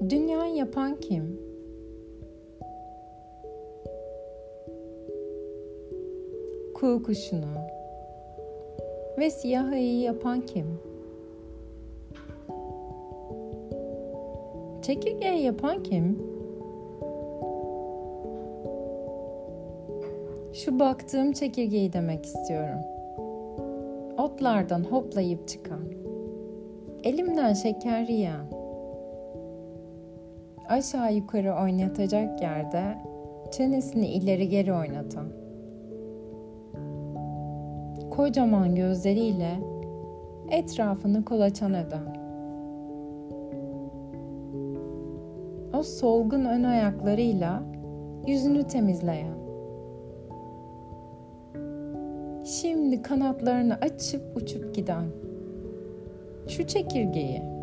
Dünyayı yapan kim? Kuğu kuşunu ve siyah ayıyı yapan kim? Çekirgeyi yapan kim? Şu baktığım çekirgeyi demek istiyorum. Otlardan hoplayıp çıkan, elimden şeker yiyen, aşağı yukarı oynatacak yerde çenesini ileri geri oynatan, kocaman gözleriyle etrafını kolaçan eden, o solgun ön ayaklarıyla yüzünü temizleyen, şimdi kanatlarını açıp uçup giden şu çekirgeyi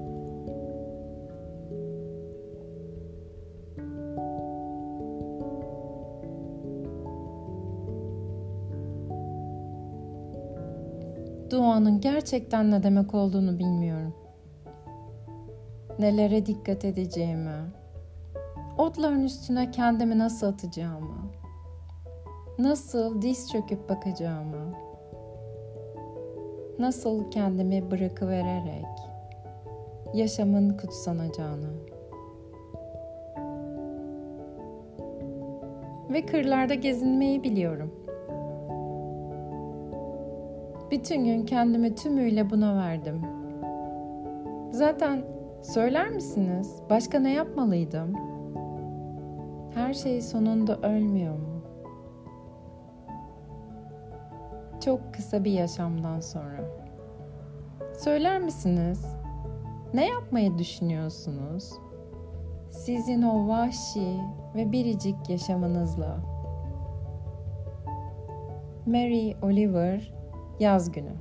duanın gerçekten ne demek olduğunu bilmiyorum. Nelere dikkat edeceğimi, otların üstüne kendimi nasıl atacağımı, nasıl diz çöküp bakacağımı, nasıl kendimi bırakıvererek yaşamın kutsanacağını ve kırlarda gezinmeyi biliyorum. Bütün gün kendimi tümüyle buna verdim. Zaten söyler misiniz başka ne yapmalıydım? Her şey sonunda ölmüyor mu? Çok kısa bir yaşamdan sonra. Söyler misiniz? Ne yapmayı düşünüyorsunuz? Sizin o vahşi ve biricik yaşamınızla. Mary Oliver Yaz Günü